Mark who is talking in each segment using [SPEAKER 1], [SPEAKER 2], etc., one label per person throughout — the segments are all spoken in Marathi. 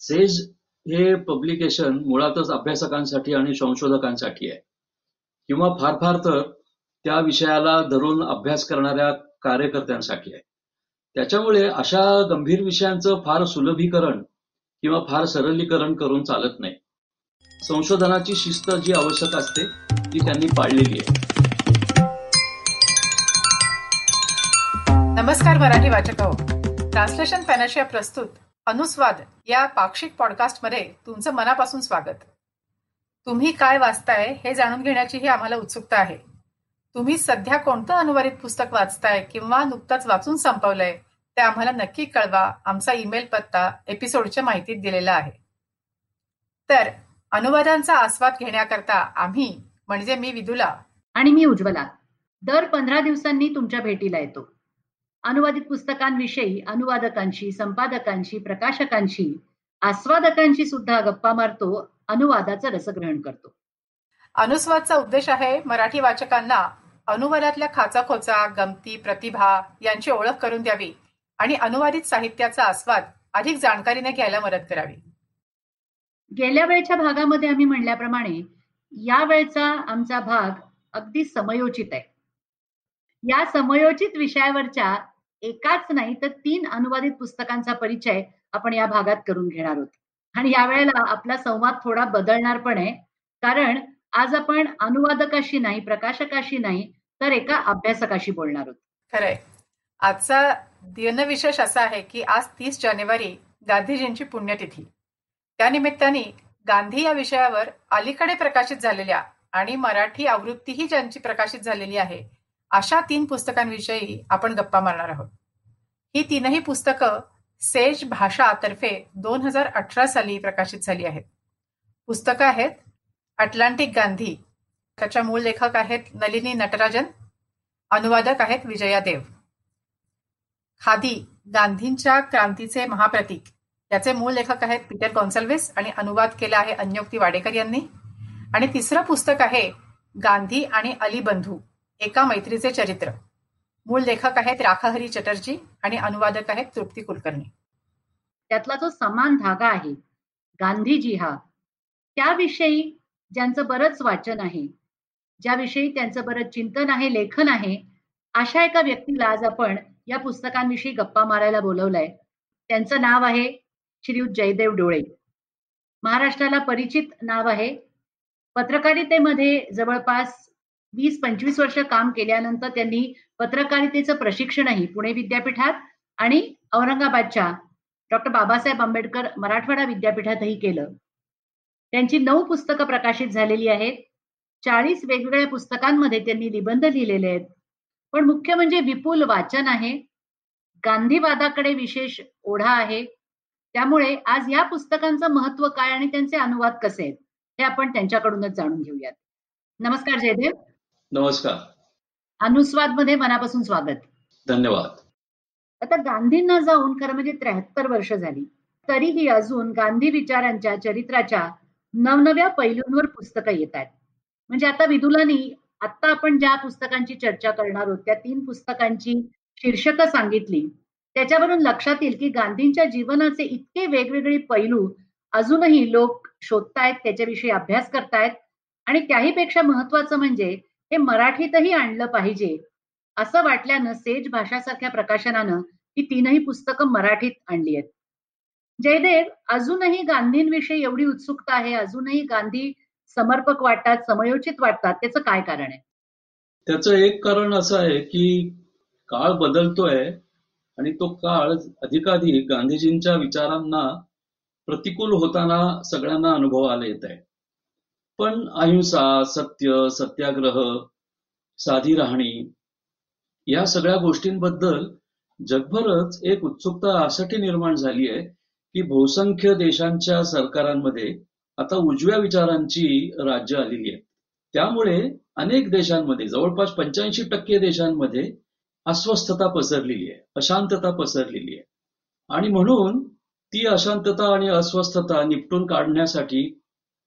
[SPEAKER 1] सेज हे पब्लिकेशन मुळातच अभ्यासकांसाठी आणि संशोधकांसाठी आहे. किंवा फार फार तर त्या विषयाला धरून अभ्यास करणाऱ्या कार्यकर्त्यांसाठी आहे. त्याच्यामुळे अशा गंभीर विषयांचं फार सुलभीकरण किंवा फार सरलीकरण करून चालत नाही. संशोधनाची शिस्त जी आवश्यक असते ती त्यांनी पाळलेली आहे.
[SPEAKER 2] नमस्कार मराठी वाचक हो ट्रान्सलेशन पॅनशिया प्रस्तुत अनुस्वाद या पाक्षिक पॉडकास्टमध्ये तुमचं मनापासून स्वागत. तुम्ही काय वाचताय हे जाणून घेण्याचीही आम्हाला उत्सुकता आहे. तुम्ही सध्या कोणतं अनुवादित पुस्तक वाचताय किंवा नुकताच वाचून संपवलंय ते आम्हाला नक्की कळवा आमचा ईमेल पत्ता एपिसोडच्या माहितीत दिलेला आहे. तर अनुवादांचा आस्वाद घेण्याकरता आम्ही म्हणजे मी विदुला.
[SPEAKER 3] आणि मी उज्ज्वला. दर पंधरा दिवसांनी तुमच्या भेटीला येतो. अनुवादित पुस्तकांविषयी अनुवादकांशी संपादकांशी प्रकाशकांशी आस्वादकांशी सुद्धा गप्पा मारतो अनुवादाचं रसग्रहण करतो.
[SPEAKER 2] अनुस्वादचा उद्देश आहे मराठी वाचकांना अनुवादातल्या खाचाखोचा गमती प्रतिभा यांची ओळख करून द्यावी आणि अनुवादित साहित्याचा आस्वाद अधिक जाणकारीने घ्यायला मदत करावी.
[SPEAKER 3] गेल्या वेळच्या भागामध्ये आम्ही म्हणल्याप्रमाणे या वेळचा आमचा भाग अगदी समयोचित आहे. या समयोचित विषयावरच्या एकाच नाही तर तीन अनुवादित पुस्तकांचा परिचय आपण या भागात करून घेणार आहोत. आणि यावेळेला आपला संवाद थोडा बदलणार पण आहे. कारण आज आपण अनुवादकाशी नाही प्रकाशकाशी नाही तर एका अभ्यासकाशी बोलणार आहोत.
[SPEAKER 2] खरंय. आजचा दिनविशेष असा आहे की आज तीस जानेवारी गांधीजींची पुण्यतिथी. त्यानिमित्ताने गांधी या विषयावर अलीकडे प्रकाशित झालेल्या आणि मराठी आवृत्तीही ज्यांची प्रकाशित झालेली आहे अशा तीन पुस्तकांविषयी आपण गप्पा मारणार आहोत. ही तीनही पुस्तकं सेज भाषा तर्फे दोन हजार अठरा साली प्रकाशित झाली आहेत. पुस्तकं आहेत अटलांटिक गांधी त्याच्या मूळ लेखक आहेत नलिनी नटराजन अनुवादक आहेत विजया देव. खादी गांधींच्या क्रांतीचे महाप्रतीक याचे मूळ लेखक आहेत पीटर कॉन्सल्विस आणि अनुवाद केला आहे अन्योक्ती वाडेकर यांनी. आणि तिसरं पुस्तक आहे गांधी आणि अली बंधू एका मैत्रीचे चरित्र. मूळ लेखक आहेत राखाहरी चटर्जी आणि अनुवादक आहेत तृप्ती कुलकर्णी.
[SPEAKER 3] त्यातला जो समान धागा आहे गांधीजी हा त्याविषयी ज्यांचं बरंच वाचन आहे ज्याविषयी त्यांचं बरंच चिंतन आहे लेखन आहे अशा एका व्यक्तीला आज आपण या पुस्तकांविषयी गप्पा मारायला बोलवलंय. त्यांचं नाव आहे श्रीयुत जयदेव डोळे. महाराष्ट्राला परिचित नाव आहे. पत्रकारितेमध्ये जवळपास वीस पंचवीस वर्ष काम केल्यानंतर त्यांनी पत्रकारितेचं प्रशिक्षणही पुणे विद्यापीठात आणि औरंगाबादच्या डॉक्टर बाबासाहेब आंबेडकर मराठवाडा विद्यापीठातही केलं. त्यांची नऊ पुस्तकं प्रकाशित झालेली आहेत. चाळीस वेगवेगळ्या पुस्तकांमध्ये त्यांनी निबंध लिहिलेले आहेत. पण मुख्य म्हणजे विपुल वाचन आहे. गांधीवादाकडे विशेष ओढा आहे. त्यामुळे आज या पुस्तकांचं महत्त्व काय आणि त्यांचे अनुवाद कसे आहेत हे आपण त्यांच्याकडूनच जाणून घेऊयात. नमस्कार जयदेव.
[SPEAKER 1] नमस्कार.
[SPEAKER 3] अनुस्वादमध्ये मनापासून स्वागत.
[SPEAKER 1] धन्यवाद.
[SPEAKER 3] आता गांधींना जाऊन खरं म्हणजे त्र्याहत्तर वर्ष झाली. तरीही अजून गांधी विचारांच्या चरित्राच्या नवनव्या पैलूंवर पुस्तकं येत आहेत म्हणजे आता विदुलानी आता आपण ज्या पुस्तकांची चर्चा करणार आहोत त्या तीन पुस्तकांची शीर्षकं सांगितली. त्याच्यावरून लक्षात येईल की गांधींच्या जीवनाचे इतके वेगवेगळे पैलू अजूनही लोक शोधतायत त्याच्याविषयी अभ्यास करतायत. आणि त्याहीपेक्षा महत्वाचं म्हणजे हे मराठीतही आणलं पाहिजे. असं वाटल्यानं सेज भाषासारख्या प्रकाशनानं ही तीनही पुस्तकं मराठीत आणली आहेत. जयदेव अजूनही गांधींविषयी एवढी उत्सुकता आहे अजूनही गांधी समर्पक वाटतात समयोचित वाटतात त्याचं काय कारण आहे?
[SPEAKER 1] त्याचं एक कारण असं आहे की काळ बदलतोय आणि तो काळ अधिकाधिक गांधीजींच्या विचारांना प्रतिकूल होताना सगळ्यांना अनुभवाला येत आहे. पण अहिंसा सत्य सत्याग्रह साधी राहणी या सगळ्या गोष्टींबद्दल जगभरच एक उत्सुकता यासाठी निर्माण झाली आहे की बहुसंख्य देशांच्या सरकारांमध्ये आता उजव्या विचारांची राज्य आलेली आहेत त्यामुळे अनेक देशांमध्ये जवळपास पंच्याऐंशी टक्के देशांमध्ये अस्वस्थता पसरलेली आहे अशांतता पसरलेली आहे. आणि म्हणून ती अशांतता आणि अस्वस्थता निपटून काढण्यासाठी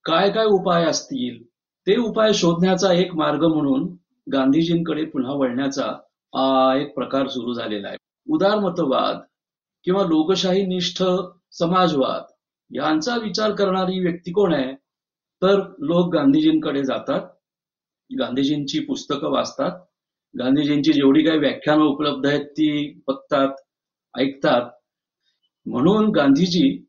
[SPEAKER 1] काय काय उपाय असतील? ते उपाय शोधण्याचा एक मार्ग म्हणून गांधीजींकडे पुन्हा वळण्याचा एक प्रकार सुरू झालेला आहे. उदारमतवाद किंवा लोकशाही निष्ठ समाजवाद यांचा विचार करणारी व्यक्ती कोण आहे? तर लोक गांधीजींकडे जातात. गांधीजींची पुस्तकं वाचतात. गांधीजींची जेवढी काही व्याख्यानं उपलब्ध आहेत ती बघतात ऐकतात. म्हणून गांधीजी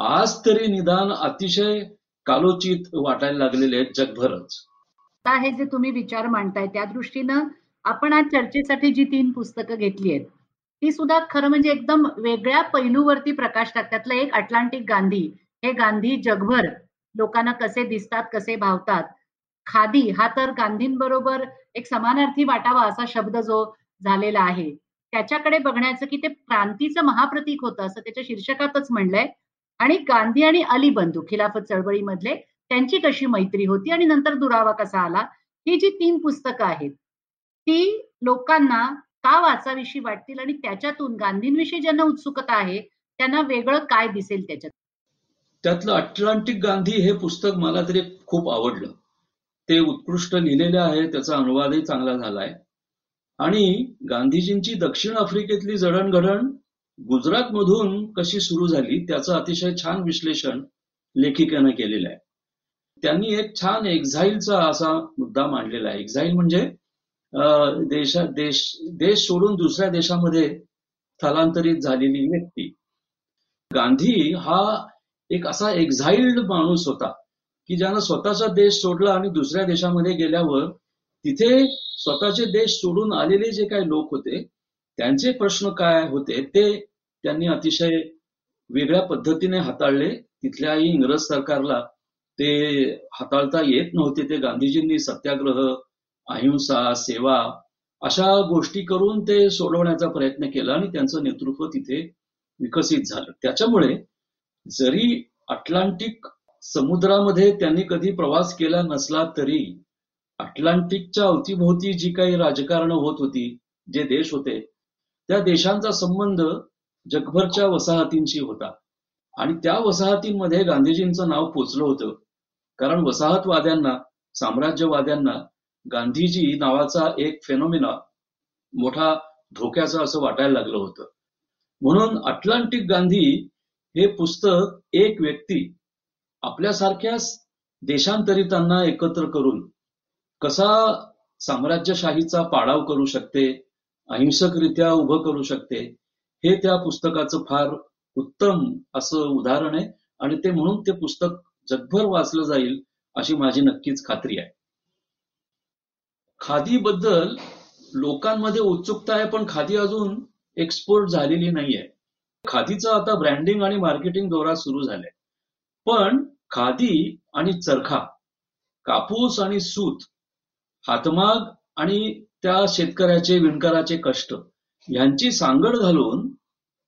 [SPEAKER 1] आज तरी निदान अतिशय कालोचित वाटायला लागलेले आहेत जगभरच.
[SPEAKER 3] हे जे तुम्ही विचार मांडताय त्या दृष्टीनं आपण आज चर्चेसाठी जी तीन पुस्तकं घेतली आहेत ती सुद्धा खरं म्हणजे एकदम वेगळ्या पैलूवरती प्रकाश टाकतात. एक अटलांटिक गांधी हे गांधी जगभर लोकांना कसे दिसतात कसे भावतात? खादी हा तर गांधींबरोबर एक समानार्थी वाटावा असा शब्द जो झालेला आहे. त्याच्याकडे बघण्याचं की ते क्रांतीचं महाप्रतीक होतं असं त्याच्या शीर्षकातच म्हणलंय. आणि गांधी आणि अली बंधू खिलाफत चळवळीमधले त्यांची कशी मैत्री होती आणि नंतर दुरावा कसा आला ही जी तीन पुस्तकं आहेत ती लोकांना का वाचाविषयी वाटतील आणि त्याच्यातून गांधींविषयी ज्यांना उत्सुकता आहे त्यांना वेगळं काय दिसेल त्याच्यात?
[SPEAKER 1] त्यातलं अटलांटिक गांधी हे पुस्तक मला तरी खूप आवडलं. ते उत्कृष्ट लिहिलेलं आहे त्याचा अनुवादही चांगला झालाय. आणि गांधीजींची दक्षिण आफ्रिकेतली जडणघडण गुजरात मधून कशी सुरू झाली त्याचं अतिशय छान विश्लेषण लेखिकेनं केलेलं आहे. त्यांनी एक छान एक्झाईलचा असा मुद्दा मांडलेला आहे. एक्झाईल म्हणजे देशा देश देश सोडून दुसऱ्या देशामध्ये स्थलांतरित झालेली व्यक्ती. गांधी हा एक असा एक्झाईल्ड माणूस होता की ज्यानं स्वतःचा देश सोडला आणि दुसऱ्या देशामध्ये गेल्यावर तिथे स्वतःचे देश सोडून आलेले जे काही लोक होते त्यांचे प्रश्न काय होते ते त्यांनी अतिशय वेगळ्या पद्धतीने हाताळले. तिथल्याही इंग्रज सरकारला ते हाताळता येत नव्हते. ते गांधीजींनी सत्याग्रह अहिंसा सेवा अशा गोष्टी करून ते सोडवण्याचा प्रयत्न केला आणि त्यांचं नेतृत्व तिथे विकसित झालं. त्याच्यामुळे जरी अटलांटिक समुद्रामध्ये त्यांनी कधी प्रवास केला नसला तरी अटलांटिकच्या अवतीभोवती जी काही राजकारण होत होती जे देश होते त्या देशांचा संबंध जगभरच्या वसाहतींशी होता. आणि त्या वसाहतींमध्ये गांधीजींचं नाव पोचलं होतं. कारण वसाहतवाद्यांना साम्राज्यवाद्यांना गांधीजी नावाचा एक फेनोमिना मोठा धोक्याचा असं वाटायला लागलं होतं. म्हणून अटलांटिक गांधी हे पुस्तक एक व्यक्ती आपल्यासारख्याच देशांतरितांना एकत्र करून कसा साम्राज्यशाहीचा पाडाव करू शकते अहिंसकरित्या उभं करू शकते. हे त्या पुस्तकाचं फार उत्तम असं उदाहरण आहे आणि ते म्हणून ते पुस्तक जगभर वाचलं जाईल अशी माझी नक्कीच खात्री आहे. खादीबद्दल लोकांमध्ये उत्सुकता आहे पण खादी अजून एक्सपोर्ट झालेली नाहीये. खादीचं आता ब्रँडिंग आणि मार्केटिंग दौरा सुरू झालाय. पण खादी आणि चरखा कापूस आणि सूत हातमाग आणि त्या शेतकऱ्याचे विणकराचे कष्ट. यांची सांगड घालून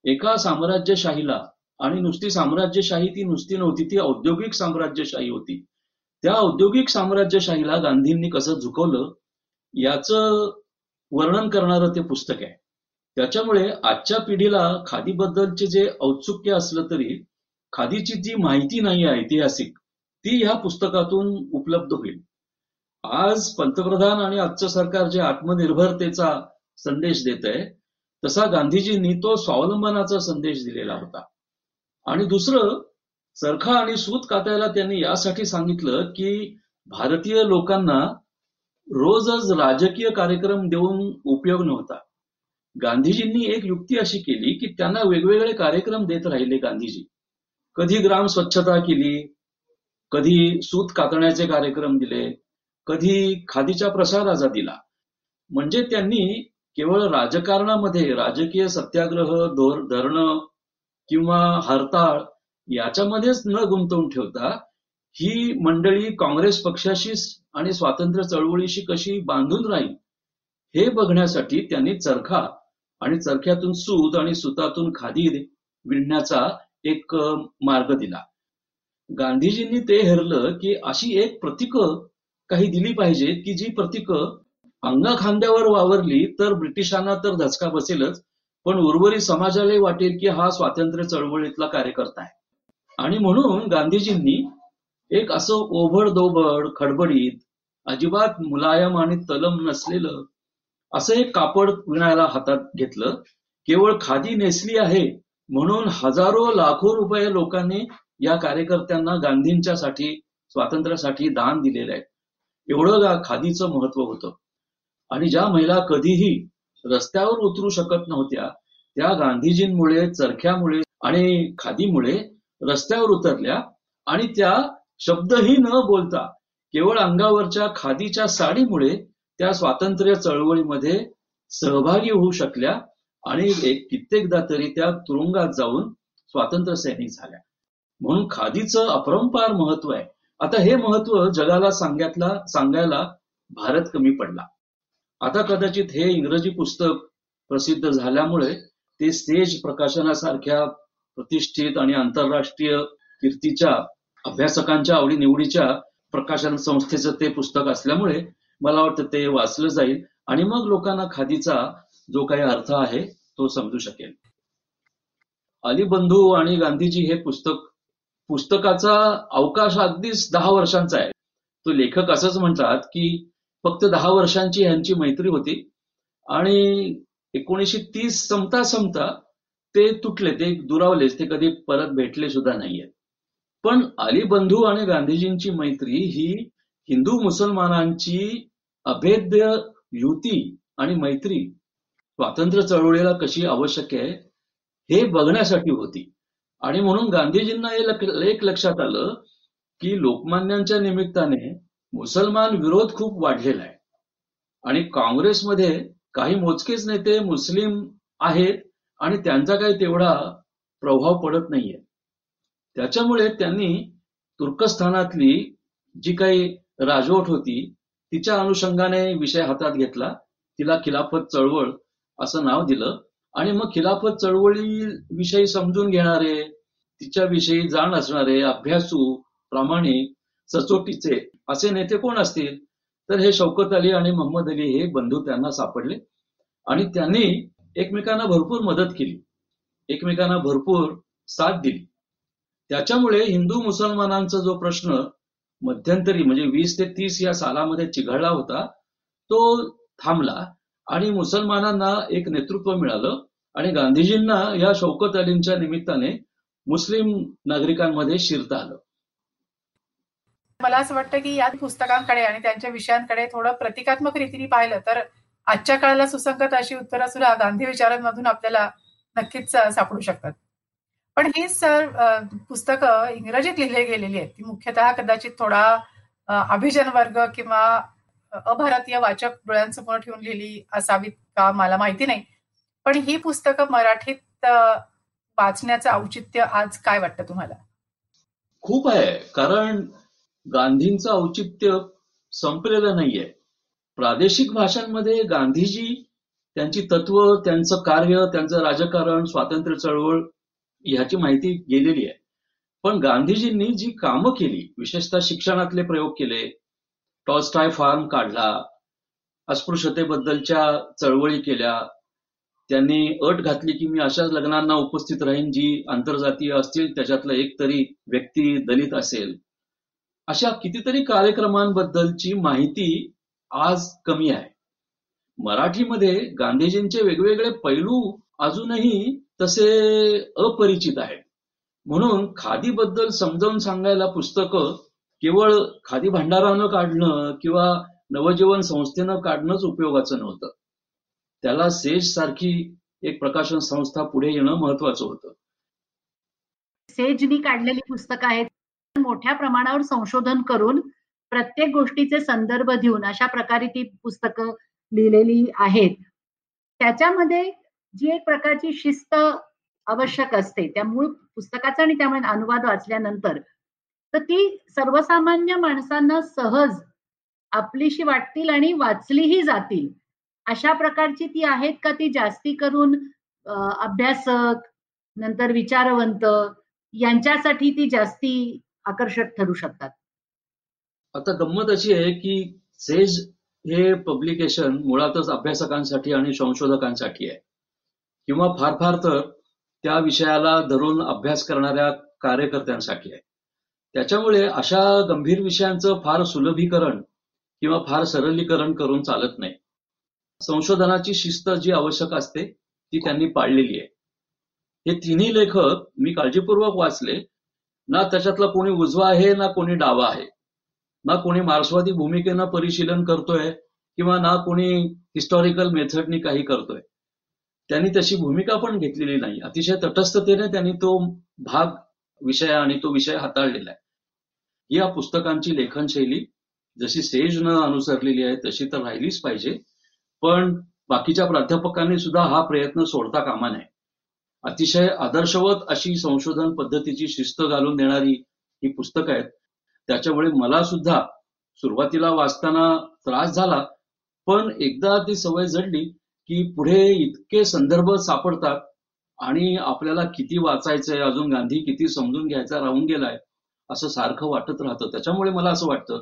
[SPEAKER 1] एका साम्राज्यशाहीला आणि नुसती साम्राज्यशाही ती नुसती नव्हती ती औद्योगिक साम्राज्यशाही होती. त्या औद्योगिक साम्राज्यशाहीला गांधींनी कसं झुकवलं याचं वर्णन करणारं ते पुस्तक आहे. त्याच्यामुळे आजच्या पिढीला खादीबद्दलचे जे औत्सुक्य असलं तरी खादीची जी माहिती नाही ऐतिहासिक ती ह्या पुस्तकातून उपलब्ध होईल. आज पंतप्रधान आणि आजचं सरकार जे आत्मनिर्भरतेचा संदेश देत आहे तसा गांधीजींनी तो स्वावलंबनाचा संदेश दिलेला होता. आणि दुसरं चरखा आणि सूत कातायला त्यांनी यासाठी सांगितलं की भारतीय लोकांना रोजच राजकीय कार्यक्रम देऊन उपयोग नव्हता. गांधीजींनी एक युक्ती अशी केली की त्यांना वेगवेगळे कार्यक्रम देत राहिले गांधीजी. कधी ग्राम स्वच्छता केली कधी सूत कातण्याचे कार्यक्रम दिले कधी खादीच्या प्रसादाचा दिला. म्हणजे त्यांनी केवळ राजकारणामध्ये राजकीय सत्याग्रह धरणं किंवा हरताळ याच्यामध्येच न गुंतवून ठेवता ही मंडळी काँग्रेस पक्षाशी आणि स्वातंत्र्य चळवळीशी कशी बांधून राहील हे बघण्यासाठी त्यांनी चरखा आणि चरख्यातून सूत आणि सुतातून खादी विणण्याचा एक मार्ग दिला. गांधीजींनी ते हेरलं की अशी एक प्रतीक काही दिली पाहिजेत की जी प्रतीक अंगा खांद्यावर वावरली तर ब्रिटिशांना तर धचका बसेलच पण उर्वरित समाजालाही वाटेल की हा स्वातंत्र्य चळवळीतला कार्यकर्ता आहे. आणि म्हणून गांधीजींनी एक असं ओभड दोबड खडबडीत अजिबात मुलायम आणि तलम नसलेलं असं एक कापड विणायला हातात घेतलं. केवळ खादी नेसली आहे म्हणून हजारो लाखो रुपये लोकांनी या कार्यकर्त्यांना गांधींच्यासाठी स्वातंत्र्यासाठी दान दिलेलं आहे. एवढं खादीचं महत्त्व होतं. आणि ज्या महिला कधीही रस्त्यावर उतरू शकत नव्हत्या त्या गांधीजींमुळे चरख्यामुळे आणि खादीमुळे रस्त्यावर उतरल्या आणि त्या शब्दही न बोलता केवळ अंगावरच्या खादीच्या साडीमुळे त्या स्वातंत्र्य चळवळीमध्ये सहभागी होऊ शकल्या आणि एक कित्येकदा तरी त्या तुरुंगात जाऊन स्वातंत्र्य सैनिक झाल्या. म्हणून खादीचं अपरंपार महत्त्व आहे. आता हे महत्त्व जगाला सांगितला सांगायला भारत कमी पडला. आता कदाचित हे इंग्रजी पुस्तक प्रसिद्ध झाल्यामुळे ते सेज प्रकाशनासारख्या प्रतिष्ठित आणि आंतरराष्ट्रीय कीर्तीच्या अभ्यासकांच्या आवडीनिवडीच्या प्रकाशन संस्थेचं ते पुस्तक असल्यामुळे मला वाटतं ते वाचलं जाईल आणि मग लोकांना खादीचा जो काही अर्थ आहे तो समजू शकेल. अली बंधू आणि गांधीजी हे पुस्तक पुस्तकाचा अवकाश अगदीच दहा वर्षांचा आहे. तो लेखक असंच म्हणतात की फक्त दहा वर्षांची ह्यांची मैत्री होती आणि एकोणीसशे तीस संपता संपता ते तुटले ते दुरावलेच ते कधी परत भेटले सुद्धा नाहीये. पण अली बंधू आणि गांधीजींची मैत्री ही हिंदू मुसलमानांची अभेद्य युती आणि मैत्री स्वातंत्र्य चळवळीला कशी आवश्यक आहे हे बघण्यासाठी होती. आणि म्हणून गांधीजींना हे एक लक्षात आलं की लोकमान्यांच्या निमित्ताने मुसलमान विरोध खूप वाढलेला आहे. आणि काँग्रेसमध्ये काही मोजकेच नेते मुस्लिम आहेत आणि त्यांचा काही तेवढा प्रभाव पडत नाहीये. त्याच्यामुळे त्यांनी तुर्कस्थानातली जी काही राजवट होती तिच्या अनुषंगाने विषय हातात घेतला. तिला खिलाफत चळवळ असं नाव दिलं. आणि मग खिलाफत चळवळी विषयी समजून घेणारे तिच्याविषयी जाण असणारे अभ्यासू प्रामाणिक सचोटीचे असे नेते कोण असतील? तर हे शौकत अली आणि मोहम्मद अली हे बंधू त्यांना सापडले. आणि त्यांनी एकमेकांना भरपूर मदत केली. एकमेकांना भरपूर साथ दिली. त्याच्यामुळे हिंदू मुसलमानांचा जो प्रश्न मध्यंतरी म्हणजे वीस ते तीस या सालामध्ये चिघळला होता तो थांबला आणि मुसलमानांना एक नेतृत्व मिळालं. आणि गांधीजींना या शौकत अलींच्या निमित्ताने मुस्लिम नागरिकांमध्ये शिरता आलं.
[SPEAKER 2] मला असं वाटतं की या पुस्तकांकडे आणि त्यांच्या विषयांकडे थोडं प्रतिकात्मक रीतीने पाहिलं तर आजच्या काळाला सुसंगत अशी उत्तरं सुद्धा गांधी विचारांमधून आपल्याला नक्कीच सापडू शकतात. पण ही सर पुस्तकं इंग्रजीत लिहिली गेलेली आहेत. ती मुख्यतः कदाचित थोडा अभिजन वर्ग किंवा अभारतीय वाचक डोळ्यांसमोर ठेवून लिहिली असावीत का मला माहिती नाही. पण ही पुस्तकं मराठीत वाचण्याचं औचित्य आज काय वाटतं तुम्हाला?
[SPEAKER 1] खूप आहे. कारण गांधींचं औचित्य संपलेलं नाहीये. प्रादेशिक भाषांमध्ये गांधीजी त्यांची तत्व त्यांचं कार्य त्यांचं राजकारण स्वातंत्र्य चळवळ ह्याची माहिती गेलेली आहे. पण गांधीजींनी जी कामं केली विशेषतः शिक्षणातले प्रयोग केले टॉस्टाय फार्म काढला अस्पृश्यतेबद्दलच्या चळवळी केल्या त्यांनी अट घातली की मी अशाच लग्नांना उपस्थित राहीन जी आंतरजातीय असतील त्याच्यातला एक तरी व्यक्ती दलित असेल. अशा कितीतरी कार्यक्रमांबद्दलची माहिती आज कमी आहे. मराठीमध्ये गांधीजींचे वेगवेगळे पैलू अजूनही तसे अपरिचित आहेत. म्हणून खादीबद्दल समजावून सांगायला पुस्तकं केवळ खादी भांडारानं काढणं किंवा नवजीवन संस्थेनं काढणंच उपयोगाचं नव्हतं. त्याला सेज सारखी एक प्रकाशन संस्था पुढे येणं महत्वाचं होतं.
[SPEAKER 3] सेजनी काढलेली पुस्तकं आहेत. मोठ्या प्रमाणावर संशोधन करून प्रत्येक गोष्टीचे संदर्भ देऊन अशा प्रकारे ती पुस्तकं लिहिलेली आहेत. त्याच्यामध्ये जी एक प्रकारची शिस्त आवश्यक असते त्या मूळ पुस्तकाचा आणि त्यामुळे अनुवाद वाचल्यानंतर तर ती सर्वसामान्य माणसांना सहज आपलीशी वाटतील आणि वाचलीही जातील. अशा प्रकारची ती आहेत का ती जास्ती करून अभ्यासक नंतर विचारवंत यांच्यासाठी ती जास्ती आकर्षक ठरू शकतात?
[SPEAKER 1] आता गंमत अशी आहे की सेज हे पब्लिकेशन मुळातच अभ्यासकांसाठी आणि संशोधकांसाठी आहे. किंवा फार फार तर त्या विषयाला धरून अभ्यास करणाऱ्या कार्यकर्त्यांसाठी आहे. त्याच्यामुळे अशा गंभीर विषयांचं फार सुलभीकरण किंवा फार सरलीकरण करून चालत नाही. संशोधनाची शिस्त जी आवश्यक असते ती त्यांनी पाळलेली आहे. हे तिन्ही लेखक मी काळजीपूर्वक वाचले. ना त्याच्यातला कोणी उजवा आहे ना कोणी डावा आहे. ना कोणी मार्क्सवादी भूमिकेनं परिशीलन करतोय किंवा ना कोणी हिस्टॉरिकल मेथडनी काही करतोय. त्यांनी तशी भूमिका पण घेतलेली नाही. अतिशय तटस्थतेने त्यांनी तो भाग विषय आणि तो विषय हाताळलेला आहे. या पुस्तकांची लेखनशैली जशी सेजनं अनुसरलेली आहे तशी तर राहिलीच पाहिजे. पण बाकीच्या प्राध्यापकांनी सुद्धा हा प्रयत्न सोडता कामा नये. अतिशय आदर्शवत अशी संशोधन पद्धतीची शिस्त घालून देणारी ही पुस्तकं आहेत. त्याच्यामुळे मला सुद्धा सुरुवातीला वाचताना त्रास झाला पण एकदा ती सवय जडली की पुढे इतके संदर्भ सापडतात आणि आपल्याला किती वाचायचंय अजून गांधी किती समजून घ्यायचा राहून गेलाय असं सारखं वाटत राहतं. त्याच्यामुळे मला असं वाटतं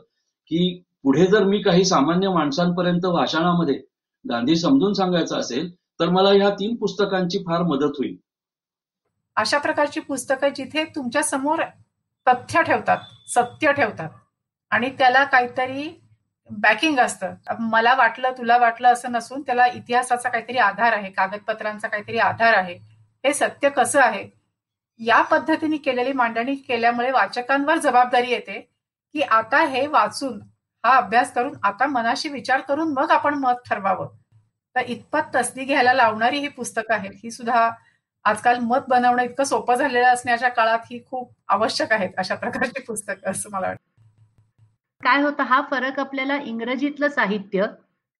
[SPEAKER 1] की पुढे जर मी काही सामान्य माणसांपर्यंत भाषणामध्ये गांधी समजून सांगायचं असेल तर मला ह्या तीन पुस्तकांची फार मदत होईल.
[SPEAKER 2] अशा प्रकारची पुस्तकं जिथे तुमच्यासमोर तथ्य ठेवतात सत्य ठेवतात आणि त्याला काहीतरी बॅकिंग असतं. मला वाटलं तुला वाटलं असं नसून त्याला इतिहासाचा काहीतरी आधार आहे कागदपत्रांचा काहीतरी आधार आहे. हे सत्य कसं आहे? या पद्धतीने केलेली मांडणी केल्यामुळे वाचकांवर जबाबदारी येते की आता हे वाचून हा अभ्यास करून आता मनाशी विचार करून मग आपण मत ठरवावं. तर इतपत तसदी घ्यायला लावणारी ही पुस्तकं आहेत. ही सुद्धा आजकाल मत बनवणं इतकं सोपं झालेलं असण्याच्या काळात ही खूप आवश्यक आहेत अशा प्रकारची पुस्तकं असं मला वाटतं.
[SPEAKER 3] काय होतं? हा फरक आपल्याला इंग्रजीतलं साहित्य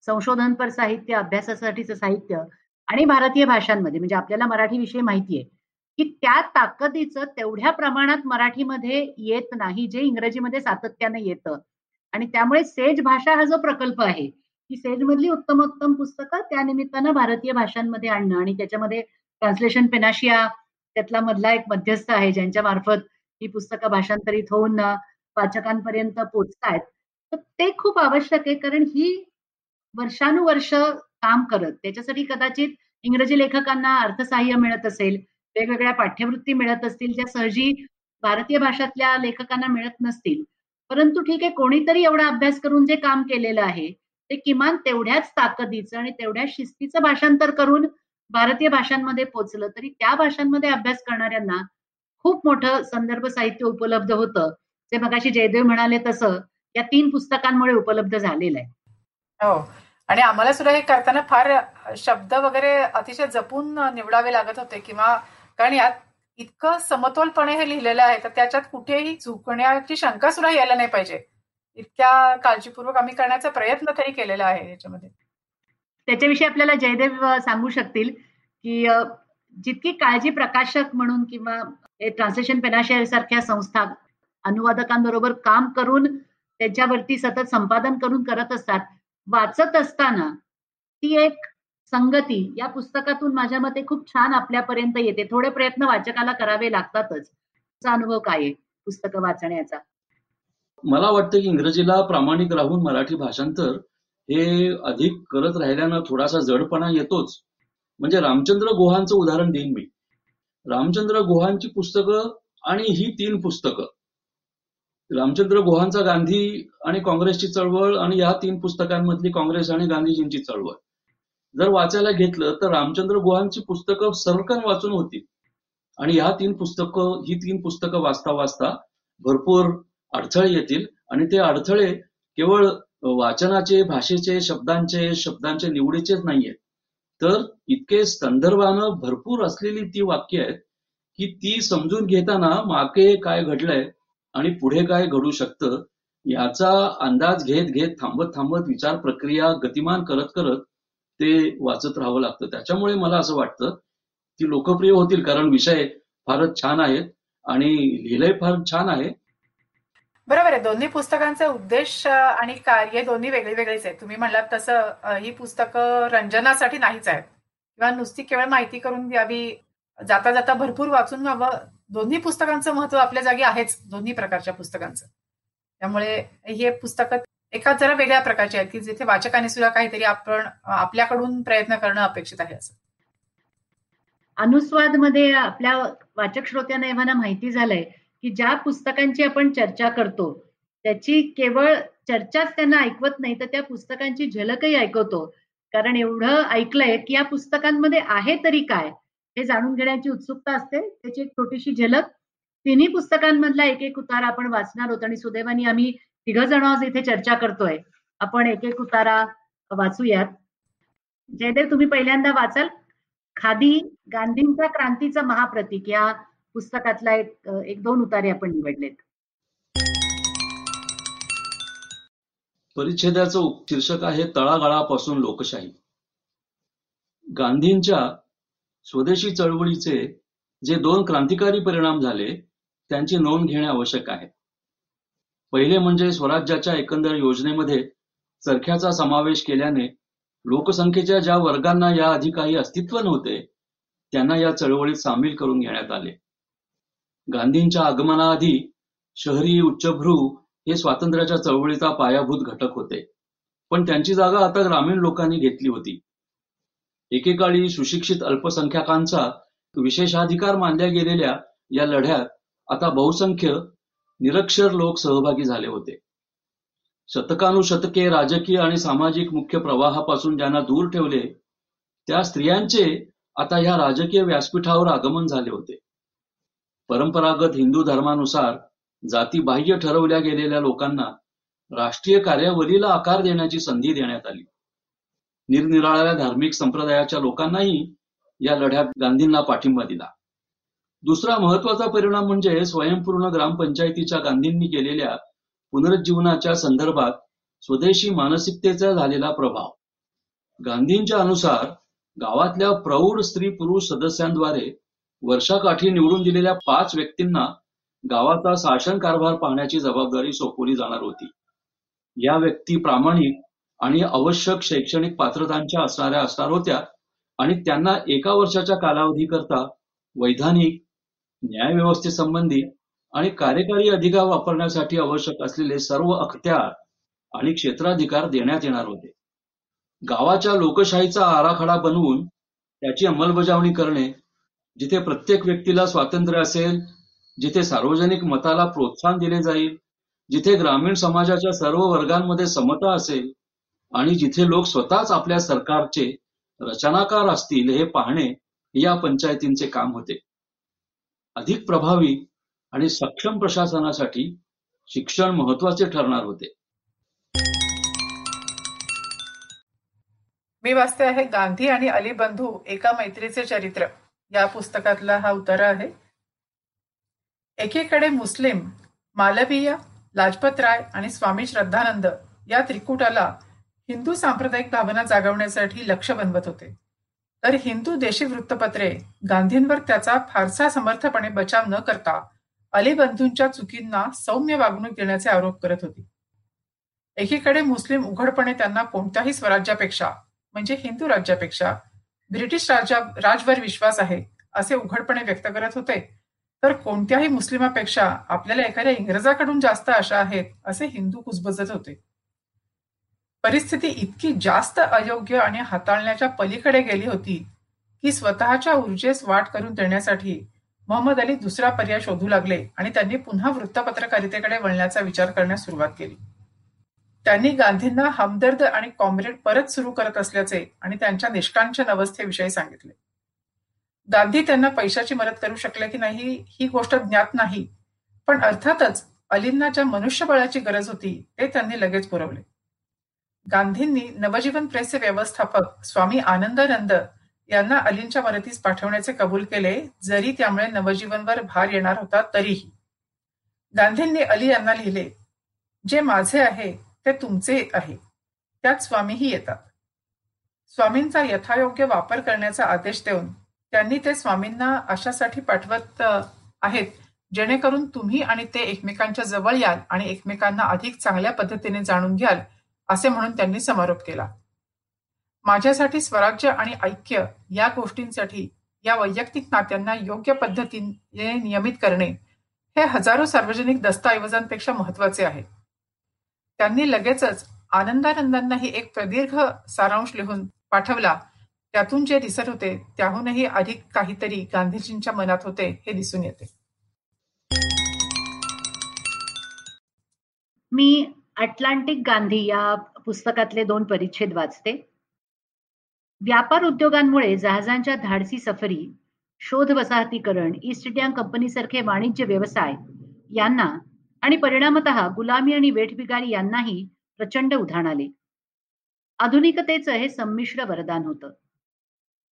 [SPEAKER 3] संशोधनपर साहित्य अभ्यासासाठीचं साहित्य आणि भारतीय भाषांमध्ये म्हणजे आपल्याला मराठी विषय माहितीये की त्या ताकदीचं तेवढ्या प्रमाणात मराठीमध्ये येत नाही जे इंग्रजीमध्ये सातत्याने येतं. आणि त्यामुळे सेज भाषा हा जो प्रकल्प आहे की सेज मधली उत्तमोत्तम पुस्तकं त्या निमित्तानं भारतीय भाषांमध्ये आणणं आणि त्याच्यामध्ये ट्रान्सलेशन पेनाशिया त्यातला मधला एक मध्यस्थ आहे ज्यांच्या मार्फत ही पुस्तकं भाषांतरित होऊन वाचकांपर्यंत पोचतायत तर ते खूप आवश्यक आहे कारण ही वर्षानुवर्ष काम करत त्याच्यासाठी कदाचित इंग्रजी लेखकांना अर्थसहाय्य मिळत असेल वेगवेगळ्या पाठ्यवृत्ती मिळत असतील ज्या सहजी भारतीय भाषातल्या लेखकांना मिळत नसतील. परंतु ठीक आहे कोणीतरी एवढा अभ्यास करून जे काम केलेलं आहे ते किमान तेवढ्याच ताकदीचं आणि तेवढ्या शिस्तीचं भाषांतर करून भारतीय भाषांमध्ये पोचलं तरी त्या भाषांमध्ये अभ्यास करणाऱ्यांना खूप मोठं संदर्भ साहित्य उपलब्ध होतं. जे मगाशी जयदेव म्हणाले तसं या तीन पुस्तकांमुळे उपलब्ध झालेलं आहे.
[SPEAKER 2] हो. आणि आम्हाला सुद्धा हे करताना फार शब्द वगैरे अतिशय जपून निवडावे लागत होते किंवा कारण यात इतकं समतोलपणे हे लिहिलेलं आहे तर त्याच्यात कुठेही चुकण्याची शंका सुद्धा यायला नाही पाहिजे. इतक्या काळजीपूर्वक आम्ही करण्याचा प्रयत्न तरी केलेला आहे याच्यामध्ये.
[SPEAKER 3] त्याच्याविषयी आपल्याला जयदेव सांगू शकतील की जितकी काळजी प्रकाशक म्हणून किंवा ट्रान्सलेशन पेनाशेअर सारख्या संस्था अनुवादकांबरोबर काम करून त्याच्यावरती सतत संपादन करून करत असतात वाचत असताना ती एक संगती या पुस्तकातून माझ्या मते खूप छान आपल्यापर्यंत येते. थोडे प्रयत्न वाचकाला करावे लागतातच. अनुभव काय आहे पुस्तकं वाचण्याचा?
[SPEAKER 1] मला वाटतं की इंग्रजीला प्रामाणिक राहून मराठी भाषांतर हे अधिक करत राहिल्यानं थोडासा जडपणा येतोच. म्हणजे रामचंद्र गुहांचं उदाहरण देईन मी. रामचंद्र गुहांची पुस्तकं आणि ही तीन पुस्तकं. रामचंद्र गुहांचा गांधी आणि काँग्रेसची चळवळ आणि या तीन पुस्तकांमधली काँग्रेस आणि गांधीजींची चळवळ. जर वाचायला घेतलं तर रामचंद्र गुहांची पुस्तकं सरकन वाचून होती. आणि ह्या तीन पुस्तकं ही तीन पुस्तकं वाचता वाचता भरपूर अडथळे येतील. आणि ते अडथळे केवळ वाचनाचे भाषेचे शब्दांचे शब्दांचे निवडीचेच नाहीयेत तर इतके संदर्भानं भरपूर असलेली ती वाक्य आहेत की ती समजून घेताना मागे काय घडलंय आणि पुढे काय घडू शकतं याचा अंदाज घेत घेत थांबत थांबत विचार प्रक्रिया गतिमान करत करत ते वाचत राहावं लागतं. त्याच्यामुळे मला असं वाटतं ती लोकप्रिय होतील कारण विषय फारच छान आहेत आणि लिहिलंय फार छान आहे.
[SPEAKER 2] बरोबर आहे. दोन्ही पुस्तकांचा उद्देश आणि कार्य दोन्ही वेगळी वेगळेच आहेत. तुम्ही म्हणलात तसं ही पुस्तकं रंजनासाठी नाहीच आहेत. किंवा नुसती केवळ माहिती करून द्यावी जाता जाता भरपूर वाचून व्हावं दोन्ही पुस्तकांचं महत्त्व आपल्या जागी आहेच दोन्ही प्रकारच्या पुस्तकांचं. त्यामुळे हे पुस्तकं एका जरा वेगळ्या प्रकारचे आहेत की जिथे वाचकाने सुद्धा काहीतरी आपण आपल्याकडून प्रयत्न करणं अपेक्षित आहे असं.
[SPEAKER 3] अनुस्वादमध्ये आपल्या वाचक श्रोत्यांना एव्हाना माहिती झालंय की ज्या पुस्तकांची आपण चर्चा करतो त्याची केवळ चर्चाच त्यांना ऐकवत नाही तर त्या पुस्तकांची झलकही ऐकवतो. कारण एवढं ऐकलंय की या पुस्तकांमध्ये आहे तरी काय हे जाणून घेण्याची उत्सुकता असते. त्याची एक छोटीशी झलक. तिन्ही पुस्तकांमधला एक एक उतार आपण वाचणार आहोत आणि सुदैवानी आम्ही तिघ जण आज इथे चर्चा करतोय. आपण एक एक उतारा वाचूयात. जयदेव तुम्ही पहिल्यांदा वाचाल? खादी गांधींचा क्रांतीचा महाप्रतीक या पुस्तकातला एक एक दोन उतारे आपण निवडलेत.
[SPEAKER 1] परिच्छेदाचं शीर्षक आहे तळागाळापासून लोकशाही. गांधींच्या स्वदेशी चळवळीचे जे दोन क्रांतिकारी परिणाम झाले त्यांची नोंद घेणे आवश्यक आहे. पहिले म्हणजे स्वराज्याच्या एकंदर योजनेमध्ये चरख्याचा समावेश केल्याने लोकसंख्येच्या ज्या वर्गांना या आधी काही अस्तित्व नव्हते त्यांना या चळवळीत सामील करून घेण्यात आले. गांधींच्या आगमनाआधी शहरी उच्चभ्रू हे स्वातंत्र्याच्या चळवळीचा पायाभूत घटक होते पण त्यांची जागा आता ग्रामीण लोकांनी घेतली होती. एकेकाळी सुशिक्षित अल्पसंख्याकांचा विशेषाधिकार मानल्या गेलेल्या या लढ्यात आता बहुसंख्य निरक्षर लोक सहभागी झाले होते. शतकानुशतके राजकीय आणि सामाजिक मुख्य प्रवाहापासून ज्यांना दूर ठेवले त्या स्त्रियांचे आता ह्या राजकीय व्यासपीठावर आगमन झाले होते. परंपरागत हिंदू धर्मानुसार जातीबाह्य ठरवल्या गेलेल्या लोकांना राष्ट्रीय कार्यावलीला आकार देण्याची संधी देण्यात आली. निरनिराळ्या धार्मिक संप्रदायाच्या लोकांनाही या लढ्यात गांधींना पाठिंबा दिला. दुसरा महत्त्वाचा परिणाम म्हणजे स्वयंपूर्ण ग्रामपंचायतीच्या गांधींनी केलेल्या पुनरुज्जीवनाच्या संदर्भात स्वदेशी मानसिकतेचा झालेला प्रभाव. गांधींच्या अनुसार गावातल्या प्रौढ स्त्री पुरुष सदस्यांद्वारे वर्षाकाठी निवडून दिलेल्या पाच व्यक्तींना गावाचा शासन कारभार पाहण्याची जबाबदारी सोपवली जाणार होती. या व्यक्ती प्रामाणिक आणि आवश्यक शैक्षणिक पात्रतांच्या असणाऱ्या असणार होत्या आणि त्यांना एका वर्षाच्या कालावधीकरता वैधानिक न्यायव्यवस्थेसंबंधी आणि कार्यकारी अधिकार वापरण्यासाठी आवश्यक असलेले सर्व अखत्यार आणि क्षेत्राधिकार देण्यात येणार होते. गावाच्या लोकशाहीचा आराखडा बनवून त्याची अंमलबजावणी करणे जिथे प्रत्येक व्यक्तीला स्वातंत्र्य असेल जिथे सार्वजनिक मताला प्रोत्साहन दिले जाईल जिथे ग्रामीण समाजाच्या सर्व वर्गांमध्ये समता असेल आणि जिथे लोक स्वतःच आपल्या सरकारचे रचनाकार असतील हे पाहणे या पंचायतींचे काम होते. अधिक प्रभावी आणि सक्षम प्रशासनासाठी शिक्षण महत्त्वाचे ठरणार होते.
[SPEAKER 2] मी वाचते आहे गांधी आणि अली बंधू एका मैत्रीचे चरित्र. या पुस्तकातला हा उतारा आहे. एकीकडे मुस्लिम मालवीय लाजपत राय आणि स्वामी श्रद्धानंद या त्रिकुटाला हिंदू सांप्रदायिक भावना जागवण्यासाठी लक्ष बनवत होते. तर हिंदू देशी वृत्तपत्रे गांधींवर त्याचा फारसा समर्थपणे बचाव न करता अली बंधूंच्या चुकींना सौम्य वागणूक देण्याचे आरोप करत होती. एकीकडे मुस्लिम उघडपणे त्यांना कोणत्याही स्वराज्यापेक्षा म्हणजे हिंदू राज्यापेक्षा ब्रिटिश राजा राजवर विश्वास आहे असे उघडपणे व्यक्त करत होते. तर कोणत्याही मुस्लिमापेक्षा आपल्याला एखाद्या इंग्रजाकडून जास्त आशा आहेत असे हिंदू कुजबजत होते. परिस्थिती इतकी जास्त अयोग्य आणि हाताळण्याच्या पलीकडे गेली होती की स्वतःच्या ऊर्जेस वाट करून देण्यासाठी मोहम्मद अली दुसरा पर्याय शोधू लागले आणि त्यांनी पुन्हा वृत्तपत्रकारितेकडे वळण्याचा विचार करण्यास सुरुवात केली. त्यांनी गांधींना हमदर्द आणि कॉम्रेड परत सुरू करत असल्याचे आणि त्यांच्या निष्कांचन अवस्थेविषयी सांगितले. गांधी त्यांना पैशाची मदत करू शकले की नाही ही गोष्ट ज्ञात नाही पण अर्थातच अलींना ज्या मनुष्यबळाची गरज होती ते त्यांनी लगेच पुरवले. गांधींनी नवजीवन प्रेसचे व्यवस्थापक स्वामी आनंदानंद यांना अलींच्या मदतीस पाठवण्याचे कबूल केले. जरी त्यामुळे नवजीवनवर भार येणार होता तरीही. गांधींनी अली यांना लिहिले जे माझे आहे ते तुमचे आहे. त्यात स्वामीही येतात. स्वामींचा यथायोग्य वापर करण्याचा आदेश देऊन त्यांनी ते स्वामींना अशासाठी पाठवत आहेत. जेणेकरून तुम्ही आणि ते एकमेकांच्या जवळ याल आणि एकमेकांना अधिक चांगल्या पद्धतीने जाणून घ्याल. असे म्हणून त्यांनी समारोप केला. माझ्यासाठी स्वराज्य आणि ऐक्य या गोष्टींसाठी या वैयक्तिक नात्यांना योग्य पद्धतीने नियमित करणे हे हजारो सार्वजनिक दस्तऐवजांपेक्षा महत्त्वाचे आहे. त्यांनी लगेचच आनंदानंदांनाही एक प्रदीर्घ सारांश लिहून पाठवला. त्यातून जे दिसत होते त्याहूनही अधिक काहीतरी गांधीजींच्या मनात होते हे दिसून येते.
[SPEAKER 3] मी अटलांटिक गांधी या पुस्तकातले दोन परिच्छेद वाचते. व्यापार उद्योगांमुळे जहाजांच्या धाडसी सफरी शोध वसाहतीकरण ईस्ट इंडिया कंपनीसारखे वाणिज्य व्यवसाय यांना आणि परिणामत गुलामी आणि वेठबिगारी यांनाही प्रचंड उधाण आले. आधुनिकतेचं हे संमिश्र वरदान होतं.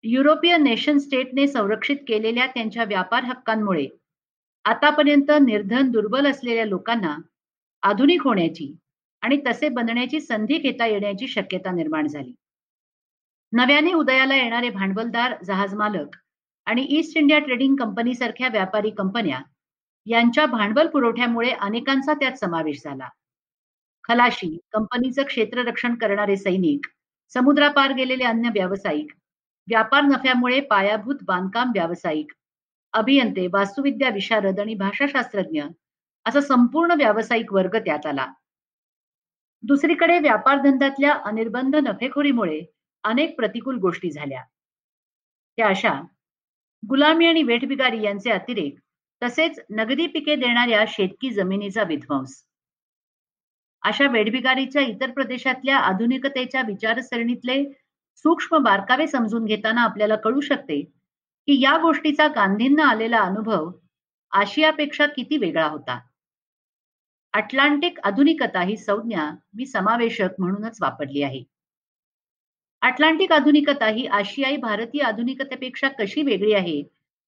[SPEAKER 3] युरोपियन नेशन स्टेटने संरक्षित केलेल्या त्यांच्या व्यापार हक्कांमुळे आतापर्यंत निर्धन दुर्बल असलेल्या लोकांना आधुनिक होण्याची आणि तसे बनण्याची संधी घेता येण्याची शक्यता निर्माण झाली. नव्याने उदयाला येणारे भांडवलदार जहाज मालक आणि ईस्ट इंडिया ट्रेडिंग कंपनी सारख्या व्यापारी कंपन्या यांच्या भांडवल पुरवठ्यामुळे अनेकांचा त्यात समावेश झाला. खलाशी कंपनीचं क्षेत्ररक्षण करणारे सैनिक समुद्रापार गेलेले अन्य व्यावसायिक व्यापार नफ्यामुळे पायाभूत बांधकाम व्यावसायिक अभियंते वास्तुविद्या विशारद आणि भाषाशास्त्रज्ञ असा संपूर्ण व्यावसायिक वर्ग त्यात आला. दुसरीकडे व्यापार धंद्यातल्या अनिर्बंध नफेखोरीमुळे अनेक प्रतिकूल गोष्टी झाल्या. त्या अशा गुलामी आणि वेठबिगारी यांचे अतिरेक तसेच नगदी पिके देणाऱ्या शेतकी जमिनीचा विध्वंस. अशा वेठबिगारीच्या इतर प्रदेशातल्या आधुनिकतेच्या विचारसरणीतले सूक्ष्म बारकावे समजून घेताना आपल्याला कळू शकते की या गोष्टीचा गांधींना आलेला अनुभव आशियापेक्षा किती वेगळा होता. अटलांटिक आधुनिकता ही संज्ञा मी समावेशक म्हणूनच वापरली आहे. अटलांटिक आधुनिकता ही आशियाई भारतीय आधुनिकतेपेक्षा कशी वेगळी आहे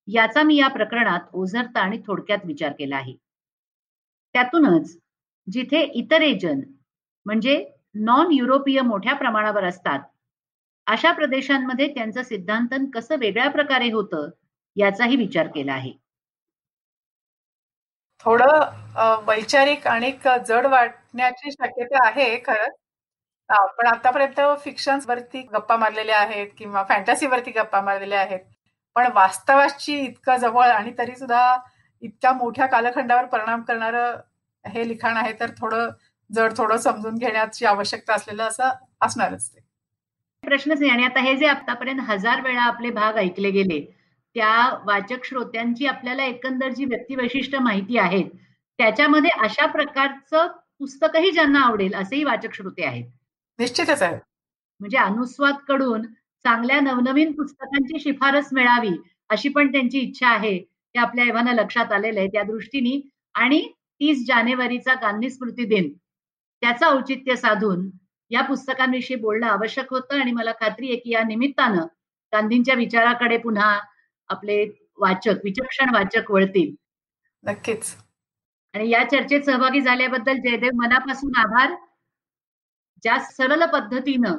[SPEAKER 3] याचा मी या प्रकरणात ओझरता आणि थोडक्यात विचार केला आहे. त्यातूनच जिथे इतर एजन म्हणजे नॉन युरोपीय मोठ्या प्रमाणावर असतात अशा प्रदेशांमध्ये त्यांचं सिद्धांतन कसं वेगळ्या प्रकारे होतं याचाही विचार केला आहे.
[SPEAKER 2] थोडं वैचारिक आणि जड वाटण्याची शक्यता आहे खरंच. पण आतापर्यंत फिक्शन वरती गप्पा मारलेल्या आहेत किंवा फॅन्टसीवरती गप्पा मारलेल्या आहेत. पण वास्तवाची इतकं जवळ आणि तरी सुद्धा इतक्या मोठ्या कालखंडावर परिणाम करणारं हे लिखाण आहे तर थोडं जड थोडं समजून घेण्याची आवश्यकता असलेलं असं असणारच ते.
[SPEAKER 3] प्रश्नच नाही. आणि आता हे जे आतापर्यंत हजार वेळा आपले भाग ऐकले गेले त्या वाचक श्रोत्यांची आपल्याला एकंदर जी व्यक्तिवैशिष्ट्य माहिती आहेत त्याच्यामध्ये अशा प्रकारचं पुस्तकही ज्यांना आवडेल असेही वाचक श्रोते आहेत.
[SPEAKER 2] निश्चितच आहे.
[SPEAKER 3] म्हणजे अनुस्वादकडून चांगल्या नवनवीन पुस्तकांची शिफारस मिळावी अशी पण त्यांची इच्छा आहे ते आपल्या एव्हाना लक्षात आलेलं आहे. त्या दृष्टीने आणि तीस जानेवारीचा गांधी स्मृती दिन त्याचं औचित्य साधून या पुस्तकांविषयी बोलणं आवश्यक होतं आणि मला खात्री आहे की या निमित्तानं गांधींच्या विचाराकडे पुन्हा आपले वाचक विचक्षण वाचक वळतील.
[SPEAKER 2] नक्कीच.
[SPEAKER 3] आणि या चर्चेत सहभागी झाल्याबद्दल जयदेव मनापासून आभार. ज्या सरळ पद्धतीनं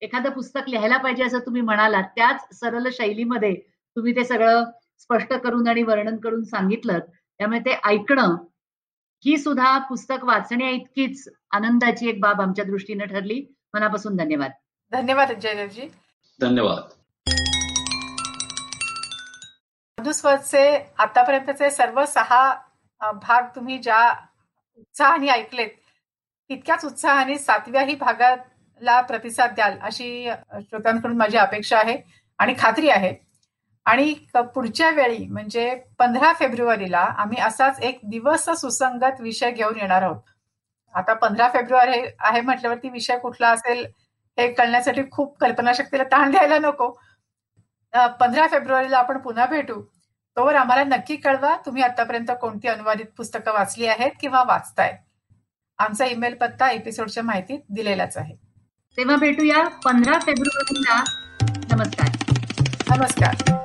[SPEAKER 3] एखादं पुस्तक लिहायला पाहिजे असं तुम्ही म्हणालात त्याच सरळ शैलीमध्ये तुम्ही ते सगळं स्पष्ट करून आणि वर्णन करून सांगितलं. त्यामुळे ते ऐकणं ही सुद्धा पुस्तक वाचण्या इतकीच आनंदाची एक बाब आमच्या दृष्टीने ठरली. मनापासून धन्यवाद.
[SPEAKER 2] धन्यवाद जयदेवजी.
[SPEAKER 1] धन्यवाद.
[SPEAKER 2] मधुस्वरचे आतापर्यंतचे सर्व सहा भाग तुम्ही ज्या उत्साहाने ऐकलेत तितक्याच उत्साहाने सातव्याही भागाला प्रतिसाद द्याल अशी श्रोत्यांकडून माझी अपेक्षा आहे आणि खात्री आहे. आणि पुढच्या वेळी म्हणजे पंधरा फेब्रुवारीला आम्ही असाच एक दिवस सुसंगत विषय घेऊन येणार आहोत. आता पंधरा फेब्रुवारी आहे म्हटल्यावरती विषय कुठला असेल हे कळण्यासाठी खूप कल्पनाशक्तीला ताण द्यायला नको. पंधरा फेब्रुवारीला आपण पुन्हा भेटू. तोवर आम्हाला नक्की कळवा तुम्ही आतापर्यंत कोणती अनुवादित पुस्तकं वाचली आहेत किंवा वाचताय आमचा ईमेल पत्ता एपिसोडच्या माहितीत दिलेलाच आहे.
[SPEAKER 3] तेव्हा भेटूया पंधरा फेब्रुवारीला. नमस्कार.
[SPEAKER 2] नमस्कार.